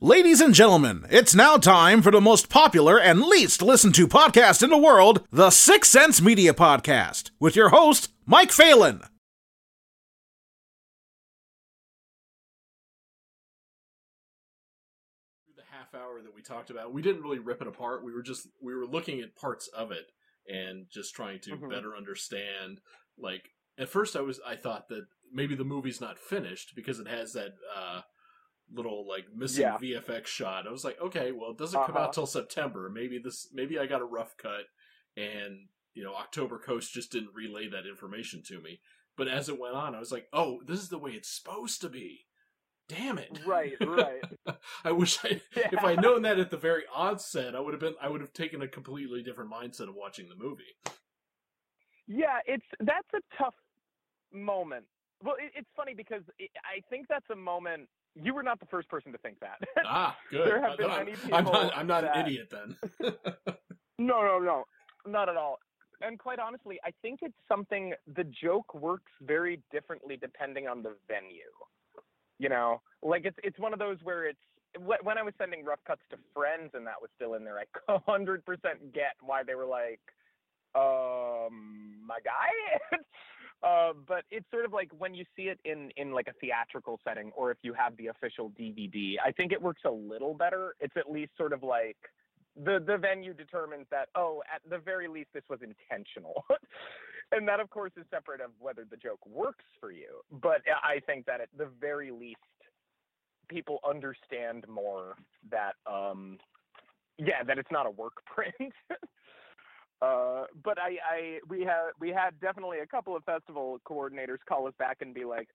Ladies and gentlemen, it's now time for the most popular and least listened to podcast in the world, the Six Sense Media Podcast, with your host, Mike Phelan. the half hour that we talked about, we didn't really rip it apart. We were just we were looking at parts of it and just trying to Mhm. better understand. Like at first, I was I thought that maybe the movie's not finished because it has that uh, little like missing Yeah. VFX shot. I was like, okay, well, it doesn't come Uh-huh. out till September. Maybe this maybe I got a rough cut, and you know October Coast just didn't relay that information to me. But as it went on, I was like, oh, this is the way it's supposed to be. Damn it! Right, right. I wish I if I'd known that at the very onset, I would have been I would have taken a completely different mindset of watching the movie. Yeah, it's that's a tough moment. Well, it, it's funny because it, I think that's a moment. You were not the first person to think that. Ah, good. There have been I'm, many I'm people not I'm not that- an idiot then. no, no, no, not at all. And quite honestly, I think it's something. The joke works very differently depending on the venue. You know, like it's it's one of those where it's when I was sending rough cuts to friends and that was still in there, I hundred percent get why they were like, um, my guy. uh, but it's sort of like when you see it in in like a theatrical setting, or if you have the official DVD, I think it works a little better. It's at least sort of like the the venue determines that oh, at the very least, this was intentional. And that, of course, is separate of whether the joke works for you. But I think that at the very least, people understand more that, um, yeah, that it's not a work print. Uh, but I, I, we had, we had definitely a couple of festival coordinators call us back and be like,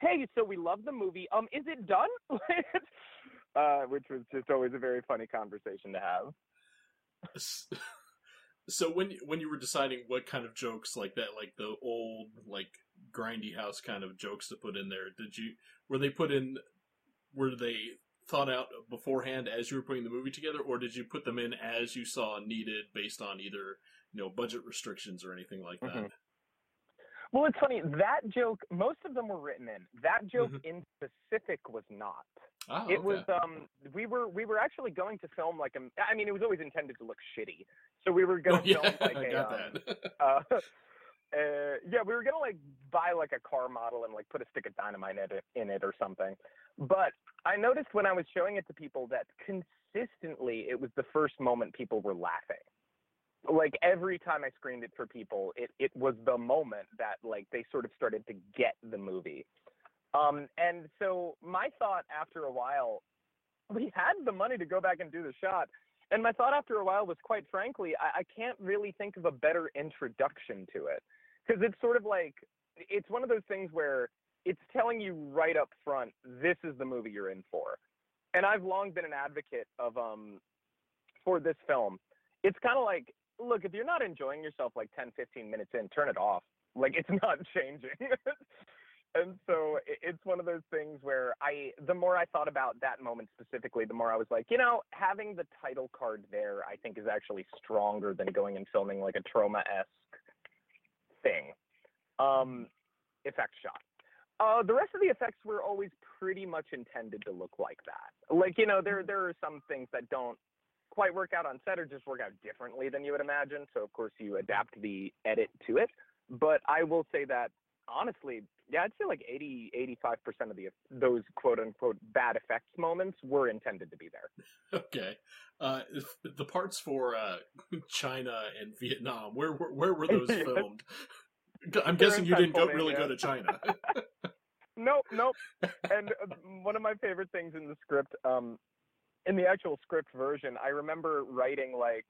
"Hey, so we love the movie. Um, is it done?" uh, which was just always a very funny conversation to have. so when when you were deciding what kind of jokes like that, like the old like grindy house kind of jokes to put in there, did you were they put in were they thought out beforehand as you were putting the movie together, or did you put them in as you saw needed based on either you know budget restrictions or anything like that? Mhm. Well, it's funny that joke. Most of them were written in. That joke Mhm. in specific was not. Oh, it okay. was. Um, we were we were actually going to film like a. I mean, it was always intended to look shitty. So we were going Oh, to yeah, film like I a. got um, that. uh, uh, yeah, we were gonna like buy like a car model and like put a stick of dynamite in it, in it or something. But I noticed when I was showing it to people that consistently it was the first moment people were laughing. Like every time I screened it for people, it it was the moment that like they sort of started to get the movie. Um, and so my thought after a while, we had the money to go back and do the shot. And my thought after a while was quite frankly, I, I can't really think of a better introduction to it. Because it's sort of like, it's one of those things where it's telling you right up front, this is the movie you're in for. And I've long been an advocate of, um, for this film. It's kind of like, look, if you're not enjoying yourself like 10, 15 minutes in, turn it off. Like, it's not changing. and so it's one of those things where I, the more I thought about that moment specifically, the more I was like, you know, having the title card there, I think is actually stronger than going and filming like a Troma esque thing. Um, effect shot. Uh, the rest of the effects were always pretty much intended to look like that. Like, you know, there there are some things that don't quite work out on set or just work out differently than you would imagine. So of course you adapt the edit to it. But I will say that honestly, yeah, I'd say like 80, 85% of the those quote unquote bad effects moments were intended to be there. Okay. Uh, the parts for uh, China and Vietnam, where where, where were those filmed? I'm guessing you didn't go, really go to China. Nope, nope. and uh, one of my favorite things in the script, um, in the actual script version, I remember writing like,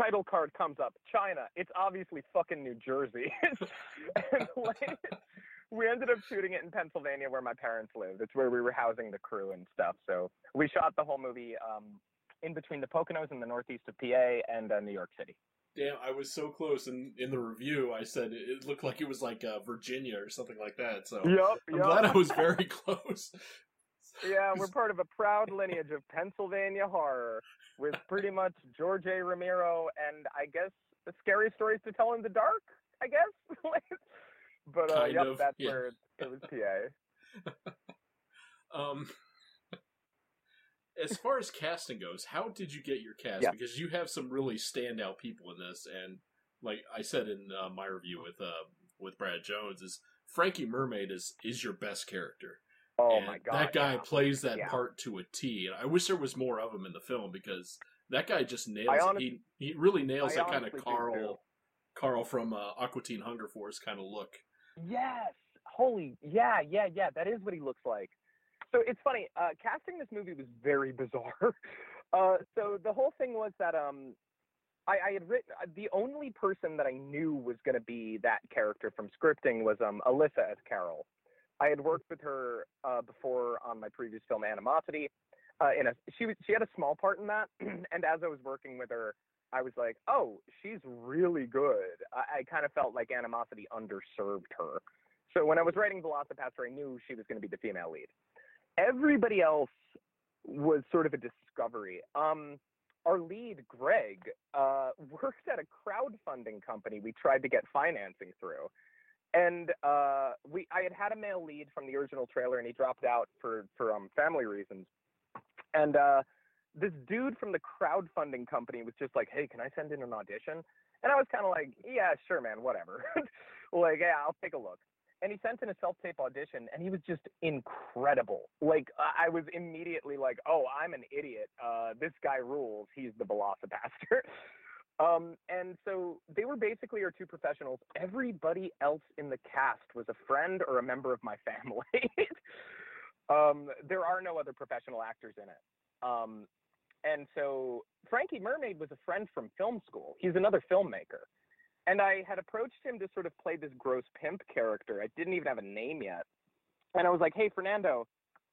title card comes up, China. It's obviously fucking New Jersey. and like, we ended up shooting it in Pennsylvania where my parents lived. It's where we were housing the crew and stuff. So we shot the whole movie um, in between the Poconos in the northeast of PA and uh, New York City. Damn, I was so close. In in the review, I said it, looked like it was like uh, Virginia or something like that. So Yep, I'm glad I was very close. Yeah, we're part of a proud lineage of Pennsylvania horror with pretty much George A. Romero and I guess the scary stories to tell in the dark, I guess. but uh, Kind yep, of, that's yeah. where it, it was PA. Um, as far as casting goes, how did you get your cast? Yeah. Because you have some really standout people in this, and like I said in uh, my review with uh, with Brad Jones, is Frankie Mermaid is is your best character. Oh And my god, that guy yeah. plays that Yeah. part to a T. And I wish there was more of him in the film because that guy just nails. He he really nails I that kind of too. Carl Carl from uh, Aqua Teen Hunger Force kind of look. Yes. Holy. Yeah, yeah, yeah. That is what he looks like. So it's funny. Uh, casting this movie was very bizarre. Uh, so the whole thing was that um, I, I had written uh, the only person that I knew was going to be that character from scripting was um Alyssa as Carol. I had worked with her uh, before on my previous film Animosity. Uh, in a she was she had a small part in that, and as I was working with her, I was like, oh, she's really good. I, I kind of felt like Animosity underserved her. So when I was writing VelociPastor, I knew she was going to be the female lead. Everybody else was sort of a discovery. Um, our lead, Greg, uh, worked at a crowdfunding company we tried to get financing through. And uh, we, I had had a male lead from the original trailer, and he dropped out for for um, family reasons. And uh, this dude from the crowdfunding company was just like, "Hey, can I send in an audition?" And I was kind of like, "Yeah, sure, man, whatever." like, yeah, I'll take a look. And he sent in a self-tape audition, and he was just incredible. Like, I was immediately like, "Oh, I'm an idiot. Uh, this guy rules. He's the VelociPastor." Um, and so they were basically our two professionals. Everybody else in the cast was a friend or a member of my family. um, there are no other professional actors in it. Um, and so Frankie Mermaid was a friend from film school. He's another filmmaker. And I had approached him to sort of play this gross pimp character. I didn't even have a name yet. And I was like, hey, Fernando,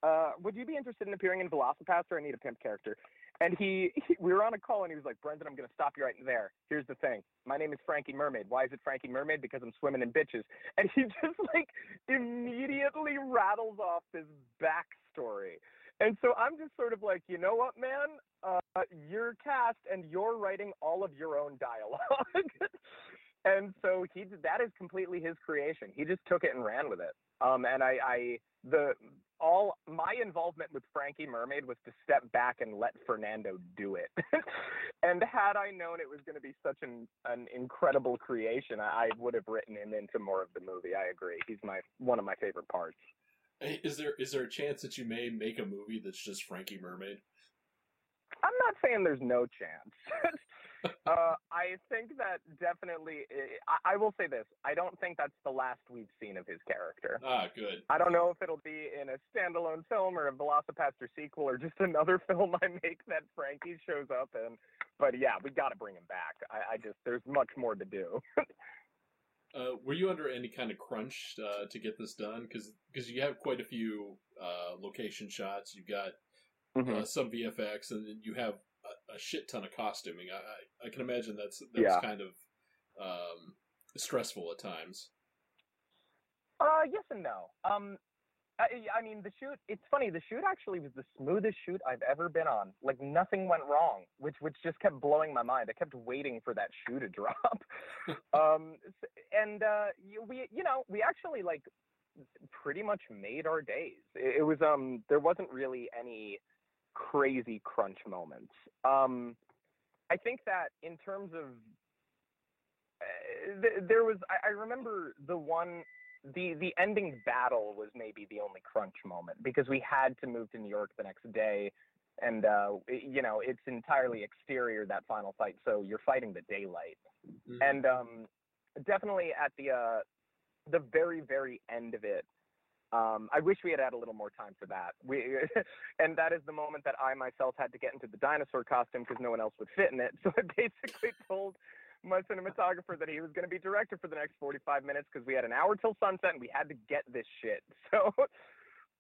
uh, would you be interested in appearing in VelociPastor? I need a pimp character. And he, he, we were on a call and he was like, Brendan, I'm going to stop you right there. Here's the thing. My name is Frankie Mermaid. Why is it Frankie Mermaid? Because I'm swimming in bitches. And he just like immediately rattles off this backstory. And so I'm just sort of like, you know what, man? Uh, you're cast and you're writing all of your own dialogue. and so he that is completely his creation. He just took it and ran with it. Um, and I, I the all my involvement with Frankie Mermaid was to step back and let Fernando do it. and had I known it was going to be such an an incredible creation, I, I would have written him into more of the movie. I agree. He's my one of my favorite parts. Is there is there a chance that you may make a movie that's just Frankie Mermaid? I'm not saying there's no chance. uh, I think that definitely. I, I will say this: I don't think that's the last we've seen of his character. Ah, good. I don't know if it'll be in a standalone film or a VelociPastor sequel or just another film I make that Frankie shows up in. But yeah, we got to bring him back. I, I just there's much more to do. Uh, were you under any kind of crunch uh, to get this done? Because you have quite a few uh, location shots. You've got Mm-hmm. uh, some VFX, and then you have a, a shit ton of costuming. I, I, I can imagine that's that's Yeah. kind of um, stressful at times. Uh, yes and no. Um, I, I mean, the shoot. It's funny. The shoot actually was the smoothest shoot I've ever been on. Like nothing went wrong, which which just kept blowing my mind. I kept waiting for that shoe to drop. um, and uh, we, you know, we actually like pretty much made our days. It, it was um, there wasn't really any crazy crunch moments. Um, I think that in terms of uh, th- there was I, I remember the one the the ending battle was maybe the only crunch moment because we had to move to New York the next day and uh you know it's entirely exterior that final fight so you're fighting the daylight Mhm. and um definitely at the uh the very very end of it um I wish we had had a little more time for that we and that is the moment that I myself had to get into the dinosaur costume because no one else would fit in it so I basically told my cinematographer that he was going to be director for the next 45 minutes because we had an hour till sunset and we had to get this shit. So,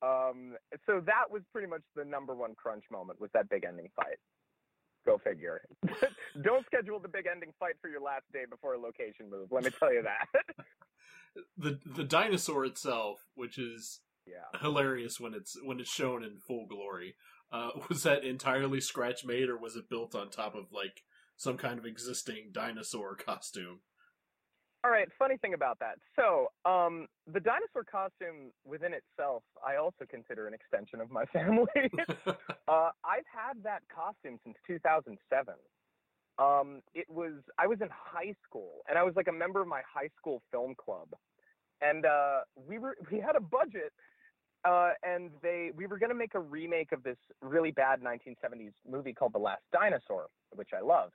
um, so that was pretty much the number one crunch moment was that big ending fight. Go figure. Don't schedule the big ending fight for your last day before a location move. Let me tell you that. the the dinosaur itself, which is yeah. hilarious when it's when it's shown in full glory. Uh, was that entirely scratch made, or was it built on top of like some kind of existing dinosaur costume? All right, funny thing about that. So, um, the dinosaur costume within itself, I also consider an extension of my family. uh, I've had that costume since 2007. Um, it was I was in high school, and I was like a member of my high school film club, and uh, we were we had a budget, uh, and they we were gonna make a remake of this really bad 1970s movie called The Last Dinosaur, which I love.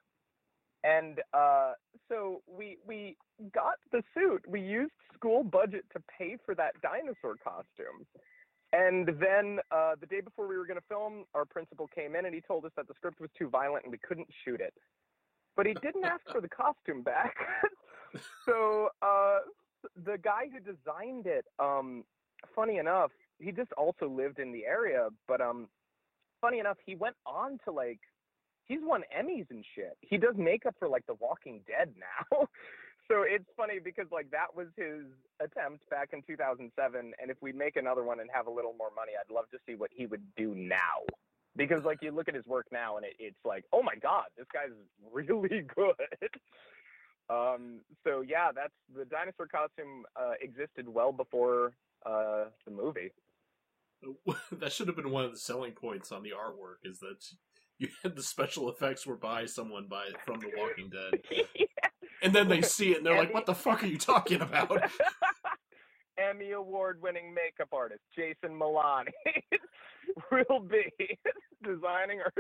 And uh, so we we got the suit. We used school budget to pay for that dinosaur costume. And then uh, the day before we were going to film, our principal came in and he told us that the script was too violent and we couldn't shoot it. But he didn't ask for the costume back. so uh, the guy who designed it, um, funny enough, he just also lived in the area. But um, funny enough, he went on to like he's won Emmys and shit. He does makeup for like The Walking Dead now. so it's funny because like that was his attempt back in 2007 and if we make another one and have a little more money, I'd love to see what he would do now. Because like you look at his work now and it, it's like, "Oh my god, this guy's really good." um so yeah, that's the dinosaur costume uh existed well before uh the movie. that should have been one of the selling points on the artwork is that you had the special effects were by someone by from The Walking Dead, yeah. and then they see it and they're like, "What the fuck are you talking about?" Emmy award winning makeup artist Jason Milani will be designing our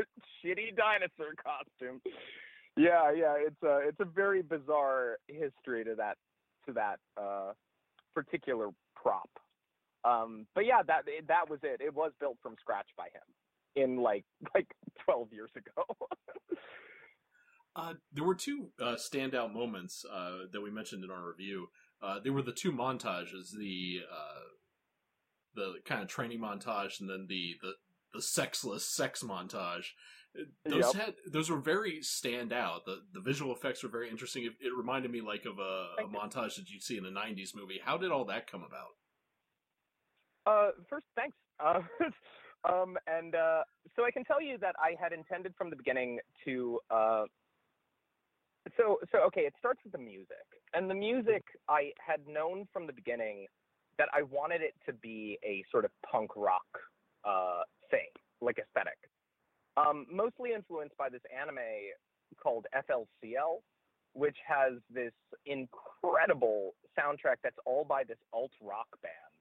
shitty dinosaur costume. Yeah, yeah, it's a it's a very bizarre history to that to that uh, particular prop. Um, but yeah, that that was it. It was built from scratch by him in like like 12 years ago. uh, there were two uh, standout moments uh, that we mentioned in our review. Uh, there were the two montages, the uh, the kind of training montage, and then the the, the sexless sex montage. Those Yep. had those were very stand out. The the visual effects were very interesting. It, it reminded me like of a, a montage that you'd see in a '90s movie. How did all that come about? Uh, first, thanks. Um, and uh, so I can tell you that I had intended from the beginning to. Uh, so so okay, it starts with the music, and the music I had known from the beginning that I wanted it to be a sort of punk rock uh, thing, like aesthetic. Um, mostly influenced by this anime called FLCL, which has this incredible soundtrack that's all by this alt rock band.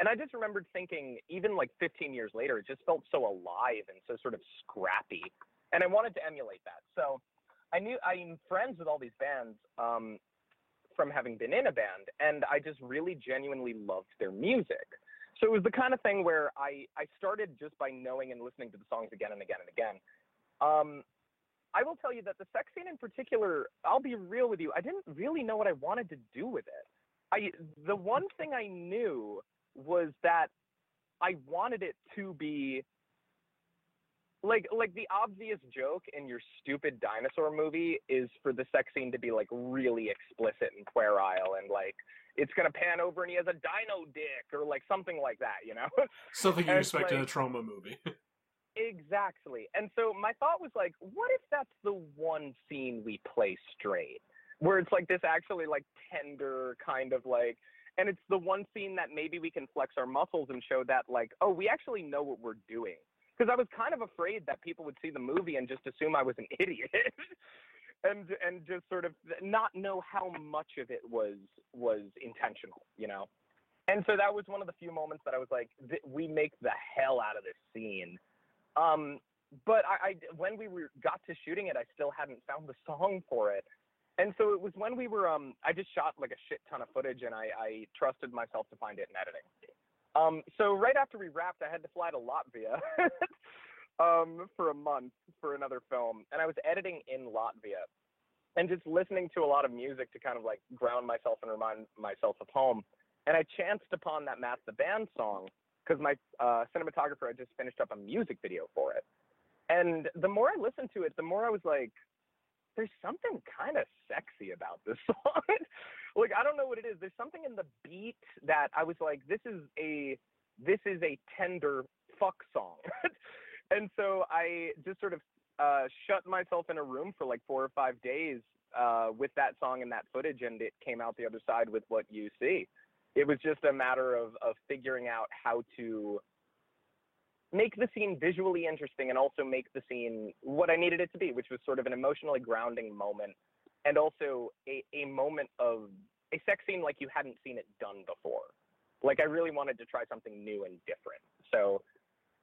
And I just remembered thinking, even like 15 years later, it just felt so alive and so sort of scrappy. And I wanted to emulate that. So I knew I'm friends with all these bands um, from having been in a band, and I just really genuinely loved their music. So it was the kind of thing where I, I started just by knowing and listening to the songs again and again and again. Um, I will tell you that the sex scene in particular, I'll be real with you, I didn't really know what I wanted to do with it. I the one thing I knew was that I wanted it to be like like the obvious joke in your stupid dinosaur movie is for the sex scene to be like really explicit and puerile and like it's gonna pan over and he has a dino dick or like something like that, you know? Something you expect in a Troma movie. Exactly. And so my thought was like, what if that's the one scene we play straight? Where it's like this actually like tender kind of like and it's the one scene that maybe we can flex our muscles and show that like, oh, we actually know what we're doing. Because I was kind of afraid that people would see the movie and just assume I was an idiot. and and just sort of not know how much of it was was intentional, you know. And so that was one of the few moments that I was like, th- we make the hell out of this scene. Um, but I, I when we were, got to shooting it, I still hadn't found the song for it. And so it was when we were, um, I just shot like a shit ton of footage and I, I trusted myself to find it in editing. Um, so right after we wrapped, I had to fly to Latvia um, for a month for another film. And I was editing in Latvia and just listening to a lot of music to kind of like ground myself and remind myself of home. And I chanced upon that Math the Band song because my uh, cinematographer had just finished up a music video for it. And the more I listened to it, the more I was like, there's something kind of sexy about this song. like I don't know what it is. There's something in the beat that I was like, this is a this is a tender fuck song. and so I just sort of uh, shut myself in a room for like four or five days uh, with that song and that footage, and it came out the other side with what you see. It was just a matter of of figuring out how to make the scene visually interesting and also make the scene what I needed it to be, which was sort of an emotionally grounding moment and also a, a moment of a sex scene like you hadn't seen it done before. Like I really wanted to try something new and different. So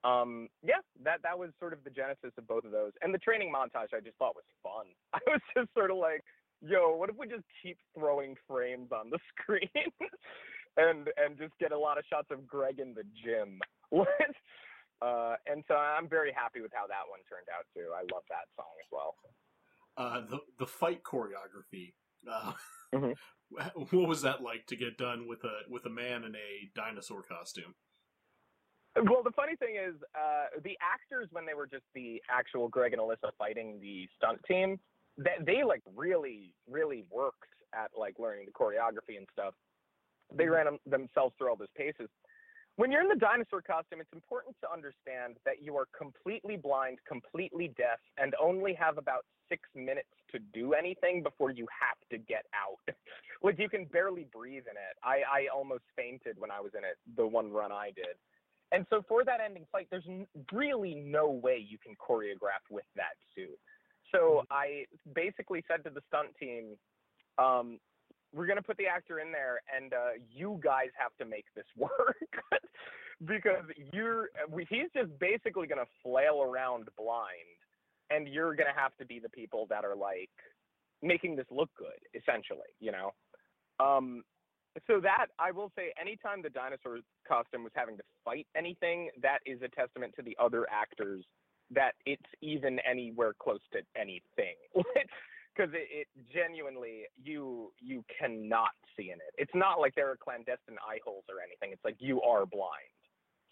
um, yeah, that that was sort of the genesis of both of those. And the training montage I just thought was fun. I was just sort of like, yo, what if we just keep throwing frames on the screen and and just get a lot of shots of Greg in the gym? uh, and so I'm very happy with how that one turned out too. I love that song as well. Uh, the the fight choreography. Uh, Mhm. What was that like to get done with a with a man in a dinosaur costume? Well, the funny thing is, uh, the actors when they were just the actual Greg and Alyssa fighting the stunt team, they, they like really, really worked at like learning the choreography and stuff. They ran them, themselves through all those paces. When you're in the dinosaur costume, it's important to understand that you are completely blind, completely deaf, and only have about six minutes to do anything before you have to get out. like you can barely breathe in it. I, I almost fainted when I was in it, the one run I did. And so for that ending fight, there's n- really no way you can choreograph with that suit. So I basically said to the stunt team, um, we're going to put the actor in there and uh, you guys have to make this work because you're he's just basically going to flail around blind and you're going to have to be the people that are like making this look good essentially you know um, so that I will say, anytime the dinosaur costume was having to fight anything, that is a testament to the other actors that it's even anywhere close to anything. Because it, it genuinely, you you cannot see in it. It's not like there are clandestine eye holes or anything. It's like you are blind.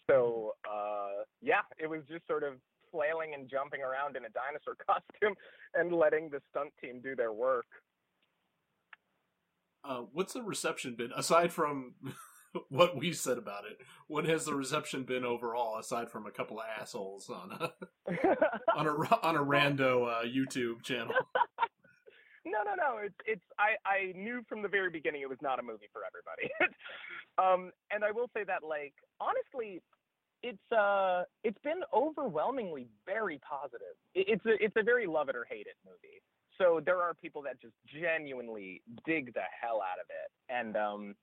So uh, yeah, it was just sort of flailing and jumping around in a dinosaur costume and letting the stunt team do their work. Uh, what's the reception been aside from what we said about it? What has the reception been overall, aside from a couple of assholes on a on a on a rando uh, YouTube channel? No, no, no. It's it's I I knew from the very beginning it was not a movie for everybody. um, and I will say that like honestly, it's uh it's been overwhelmingly very positive. It, it's a it's a very love it or hate it movie. So there are people that just genuinely dig the hell out of it. And um,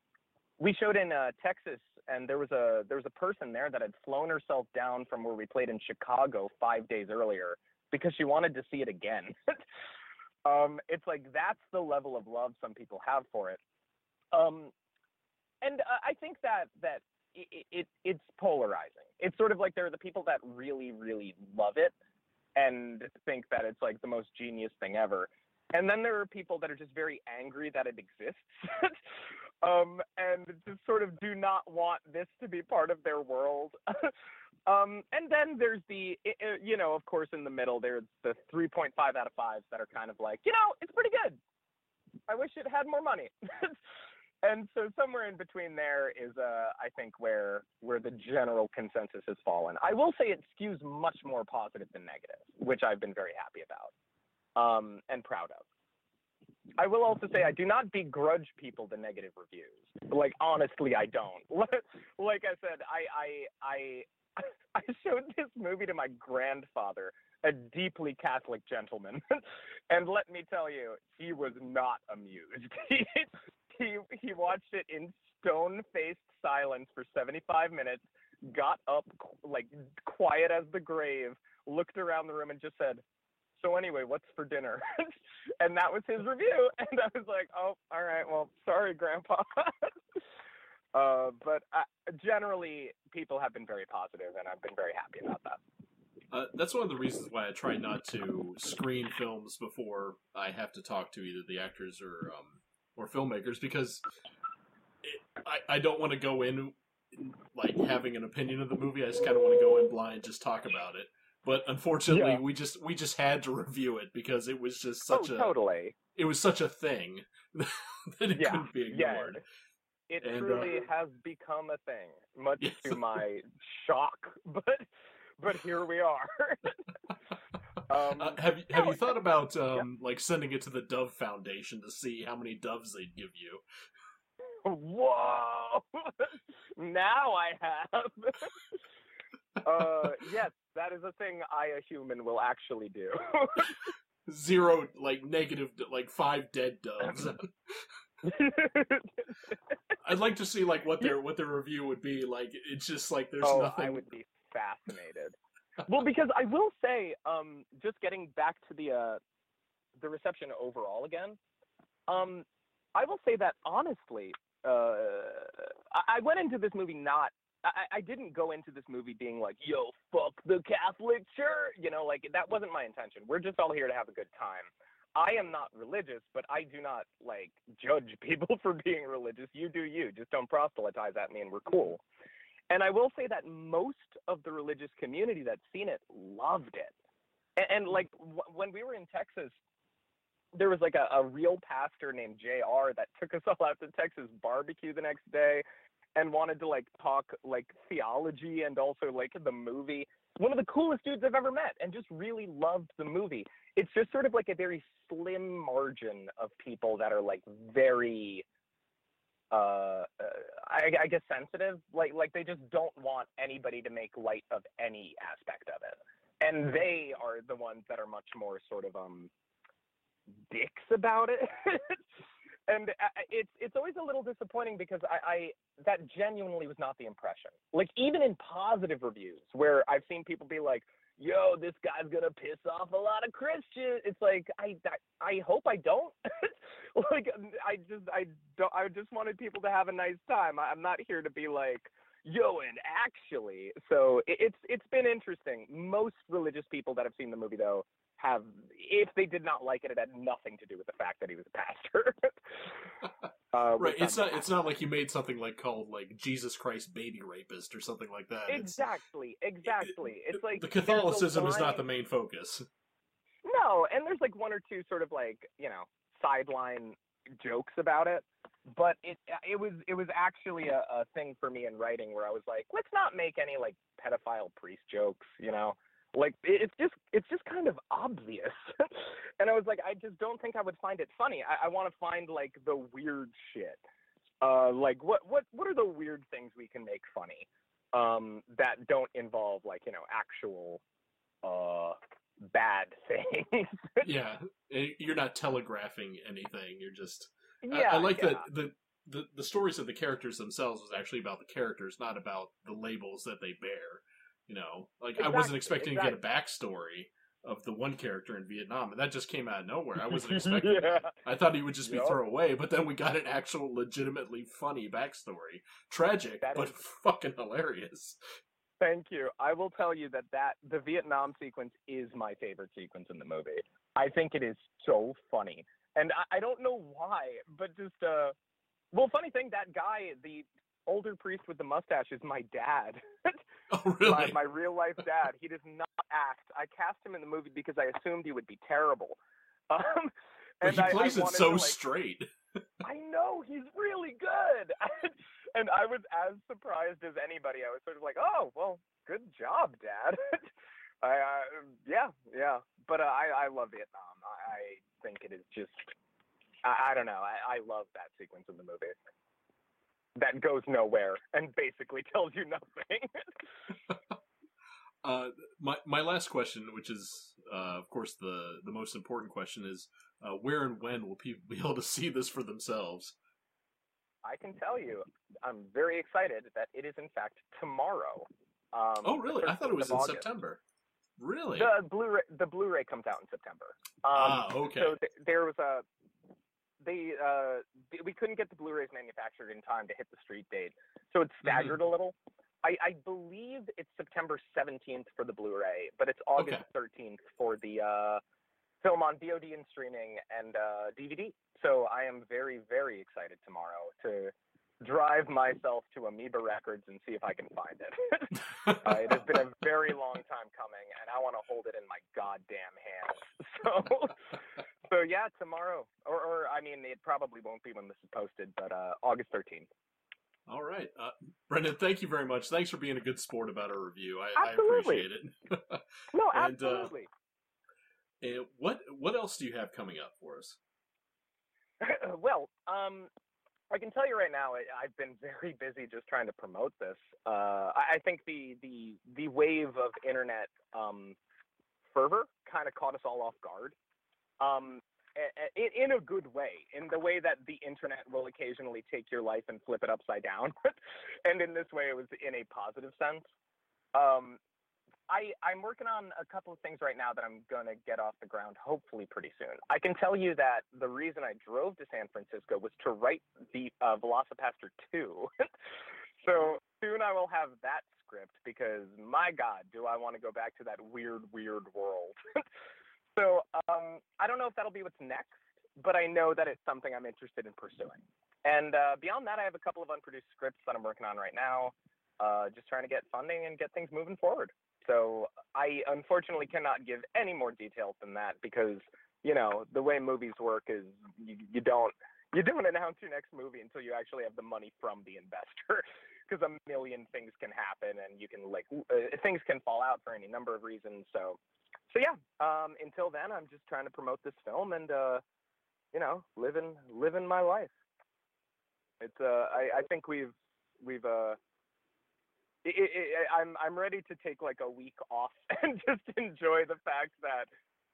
we showed in uh, Texas, and there was a there was a person there that had flown herself down from where we played in Chicago five days earlier because she wanted to see it again. um, it's like that's the level of love some people have for it. Um, and uh, I think that that it, it it's polarizing. It's sort of like there are the people that really really love it and think that it's like the most genius thing ever. And then there are people that are just very angry that it exists. um, and just sort of do not want this to be part of their world. um, and then there's the, you know, of course, in the middle, there's the 3.5 out of 5s that are kind of like, you know, it's pretty good. I wish it had more money. and so somewhere in between there is, uh, I think, where where the general consensus has fallen. I will say it skews much more positive than negative, which I've been very happy about um, and proud of. I will also say I do not begrudge people the negative reviews. Like honestly, I don't. like I said, I I I I showed this movie to my grandfather, a deeply Catholic gentleman, and let me tell you, he was not amused. he he he watched it in stone-faced silence for 75 minutes, got up like quiet as the grave, looked around the room and just said, "So anyway, what's for dinner?" and that was his review, and I was like, "Oh, all right. Well, sorry, Grandpa." Uh, but uh, generally, people have been very positive, and I've been very happy about that. Uh, that's one of the reasons why I try not to screen films before I have to talk to either the actors or um, or filmmakers because it, I I don't want to go in like having an opinion of the movie. I just kind of want to go in blind, just talk about it. But unfortunately, Yeah. we just we just had to review it because it was just Oh, such a totally. it was such a thing that it Yeah, couldn't be yeah. It And, truly uh, has become a thing, much Yes. to my shock. But but here we are. Um, Uh, have you have no, you thought about um, like sending it to the Dove Foundation to see how many doves they'd give you? Whoa! now I have. uh, yes, that is a thing I, a human, will actually do. Zero, like negative, like five dead doves. I'd like to see like what their what their review would be. Like it's just like there's oh, nothing. I would be fascinated. well, because I will say, um, just getting back to the uh, the reception overall again, um, I will say that honestly, uh, I, I went into this movie not. I, I didn't go into this movie being like, "Yo, fuck the Catholic Church," you know, like that wasn't my intention. We're just all here to have a good time. I am not religious, but I do not like judge people for being religious. You do you. Just don't proselytize at me, and we're cool. And I will say that most of the religious community that's seen it loved it. And, and like w- when we were in Texas, there was like a, a real pastor named JR that took us all out to Texas barbecue the next day and wanted to like talk like theology and also like the movie. One of the coolest dudes I've ever met and just really loved the movie. It's just sort of like a very slim margin of people that are like very uh, I, I guess sensitive. Like like they just don't want anybody to make light of any aspect of it, and they are the ones that are much more sort of um dicks about it. and uh, it's it's always a little disappointing because I, I that genuinely was not the impression. Like even in positive reviews, where I've seen people be like, "Yo, this guy's gonna piss off a lot of Christians," it's like I I, I hope I don't. like I just I don't I just wanted people to have a nice time. I, I'm not here to be like. Yo, and actually, so it, it's it's been interesting. Most religious people that have seen the movie, though, have if they did not like it, it had nothing to do with the fact that he was a pastor. uh, right. It's not. It's not like you made something like called like Jesus Christ Baby Rapist or something like that. It's- exactly, exactly. It's like the Catholicism is not the main focus. No, and there's like one or two sort of like you know sideline jokes about it, but it it was it was actually a, a thing for me in writing where I was like, let's not make any like pedophile priest jokes, you know. Like it- it's just it's just kind of obvious, and I was like, I just don't think I would find it funny. I, I want to find like the weird shit. Uh, like what what what are the weird things we can make funny, um, that don't involve like you know actual, uh, bad things. yeah, eh, you're not telegraphing anything. You're just. I- yeah, I, like yeah. that the, the the stories of the characters themselves was actually about the characters, not about the labels that they bear. You know, like I wasn't Exactly, expecting to get a backstory of the one character in Vietnam, and that just came out of nowhere. I wasn't expecting. yeah. I thought he would just be Yup. throwaway, but then we got an actual, legitimately funny backstory. Tragic, That but is- fucking hilarious. Thank you. I will tell you that that the Vietnam sequence is my favorite sequence in the movie. I think it is so funny, and I, I don't know why, but just uh, well, funny thing, that guy, the older priest with the mustache, is my dad. Oh, my, really? my real life dad. He does not act. I cast him in the movie because I assumed he would be terrible. Um, But and he I- I plays it so to, like, straight. I know he's really good, and I was as surprised as anybody. I was sort of like, "Oh, well, good job, Dad." I, uh, yeah, yeah, but uh, I, I love Vietnam. I, I think it is just, I, I don't know. I, I love that sequence in the movie. That goes nowhere and basically tells you nothing. Uh, my my last question, which is uh, of course the the most important question, is uh, where and when will people be able to see this for themselves? I can tell you, I'm very excited that it is in fact tomorrow. Um, Oh, really? I thought it was in August. September. Really? The Blu-ray, the Blu-ray comes out in September. Um, ah, okay. So th- there was a they uh th- we couldn't get the Blu-rays manufactured in time to hit the street date, so it's Mm-hmm. staggered a little. I, I believe it's September 17th for the Blu-ray, but it's August 13th for the uh, film on VOD and streaming and uh, DVD. So I am very very excited tomorrow to drive myself to Amoeba Records and see if I can find it. Uh, it has been a very long time coming, and I want to hold it in my goddamn hands. So, so yeah, tomorrow, or, or I mean, it probably won't be when this is posted, but uh, August thirteenth. All right, uh, Brendan. Thank you very much. Thanks for being a good sport about our review. I, I appreciate it. No, uh, absolutely. And what what else do you have coming up for us? well, um, I can tell you right now, I, I've been very busy just trying to promote this. Uh, I, I think the the the wave of internet um, fervor kind of caught us all off guard. Um, in, in a good way, in the way that the internet will occasionally take your life and flip it upside down, and in this way, it was in a positive sense. Um, I, I'm working on a couple of things right now that I'm going to get off the ground hopefully pretty soon. I can tell you that the reason I drove to San Francisco was to write the uh, VelociPastor 2. so soon I will have that script because my God, do I want to go back to that weird, weird world. so um, I don't know if that'll be what's next, but I know that it's something I'm interested in pursuing. And uh, beyond that, I have a couple of unproduced scripts that I'm working on right now. Uh, just trying to get funding and get things moving forward. So I unfortunately cannot give any more details than that because you know the way movies work is you, you don't you don't announce your next movie until you actually have the money from the investor because a million things can happen and you can like uh, things can fall out for any number of reasons so so yeah um until then i'm just trying to promote this film and uh you know living living my life. It's uh i i think we've we've uh it, it, I'm I'm ready to take like a week off and just enjoy the fact that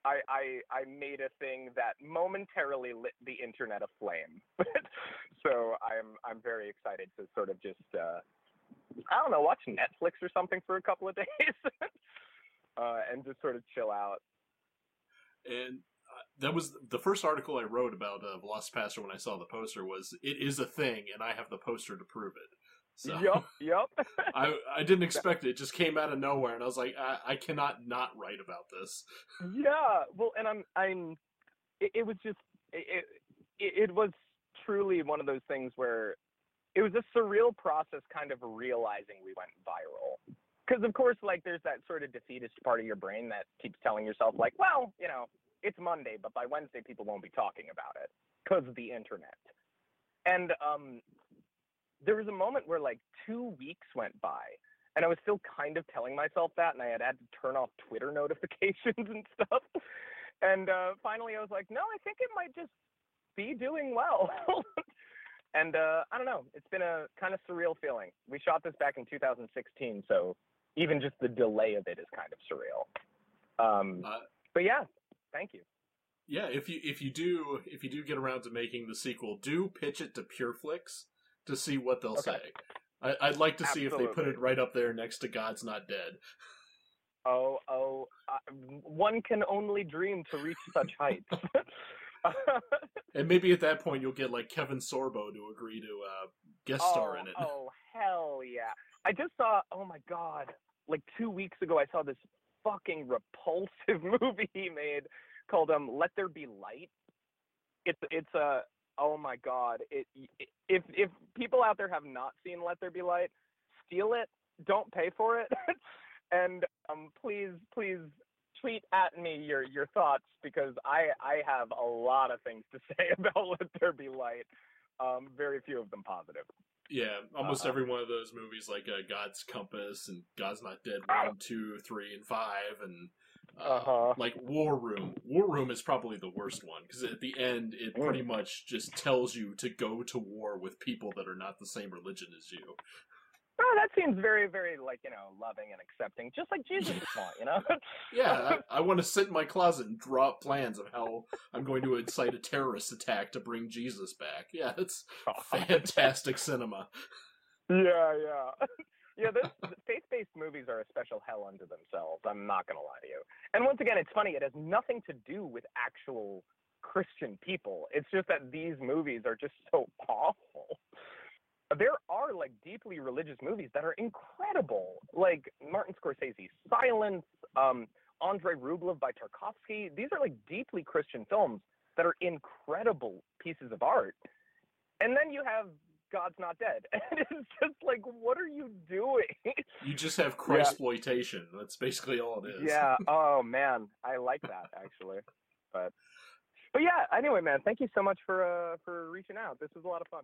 I I I made a thing that momentarily lit the internet aflame. so I'm I'm very excited to sort of just uh, I don't know watch Netflix or something for a couple of days uh, and just sort of chill out. And uh, that was the first article I wrote about uh, VelociPastor when I saw the poster was it is a thing and I have the poster to prove it. So yep, yep. I I didn't expect it. It just came out of nowhere, and I was like, I, I cannot not write about this. Yeah, well, and I'm I'm. It, it was just it, it it was truly one of those things where it was a surreal process, kind of realizing we went viral. Because of course, like there's that sort of defeatist part of your brain that keeps telling yourself, like, well, you know, it's Monday, but by Wednesday people won't be talking about it because of the internet. And um, there was a moment where like two weeks went by and I was still kind of telling myself that, and I had had to turn off Twitter notifications and stuff. And uh, finally, I was like, no, I think it might just be doing well. and uh, I don't know, it's been a kind of surreal feeling. We shot this back in 2016, so even just the delay of it is kind of surreal. Um, uh, but yeah, thank you. Yeah, if you if you do if you do get around to making the sequel, do pitch it to PureFlix to see what they'll okay. say. I, would like to Absolutely. see if they put it right up there next to God's Not Dead. Oh, oh, uh, one can only dream to reach such heights. and maybe at that point you'll get like Kevin Sorbo to agree to uh, guest oh, star in it. Oh hell yeah! I just saw. Oh my god! Like two weeks ago, I saw this fucking repulsive movie he made called um Let There Be Light. It's it's a oh my god, it, it, if if people out there have not seen Let There Be Light, steal it. Don't pay for it, and um, please please tweet at me your your thoughts because I I have a lot of things to say about Let There Be Light. Um, very few of them positive. Yeah, almost uh, every one of those movies, like uh, God's Compass and God's Not Dead one, two, three, and five, and uh-huh. Like War Room. War Room is probably the worst one because at the end it mm. pretty much just tells you to go to war with people that are not the same religion as you. Oh, that seems very, very like you know loving and accepting, just like Jesus you know. yeah, I, I, want to sit in my closet and draw up plans of how I'm going to incite a terrorist attack to bring Jesus back. Yeah, it's oh, fantastic cinema. Yeah, yeah. yeah, those faith-based movies are a special hell unto themselves. I'm not gonna lie to you. And once again, it's funny. It has nothing to do with actual Christian people. It's just that these movies are just so awful. There are like deeply religious movies that are incredible, like Martin Scorsese's Silence, um, Andrei Rublev by Tarkovsky. These are like deeply Christian films that are incredible pieces of art. And then you have God's not dead. And it's just like, what are you doing? You just have Christ exploitation. Yeah. That's basically all it is. Yeah. Oh man, I like that actually. But but yeah. Anyway, man, thank you so much for uh for reaching out. This was a lot of fun.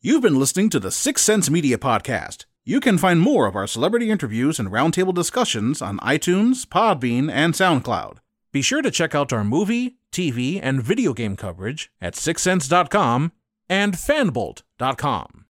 You've been listening to the Six Sense Media Podcast. You can find more of our celebrity interviews and roundtable discussions on iTunes, Podbean, and SoundCloud. Be sure to check out our movie, TV, and video game coverage at sixsense.com and fanbolt.com.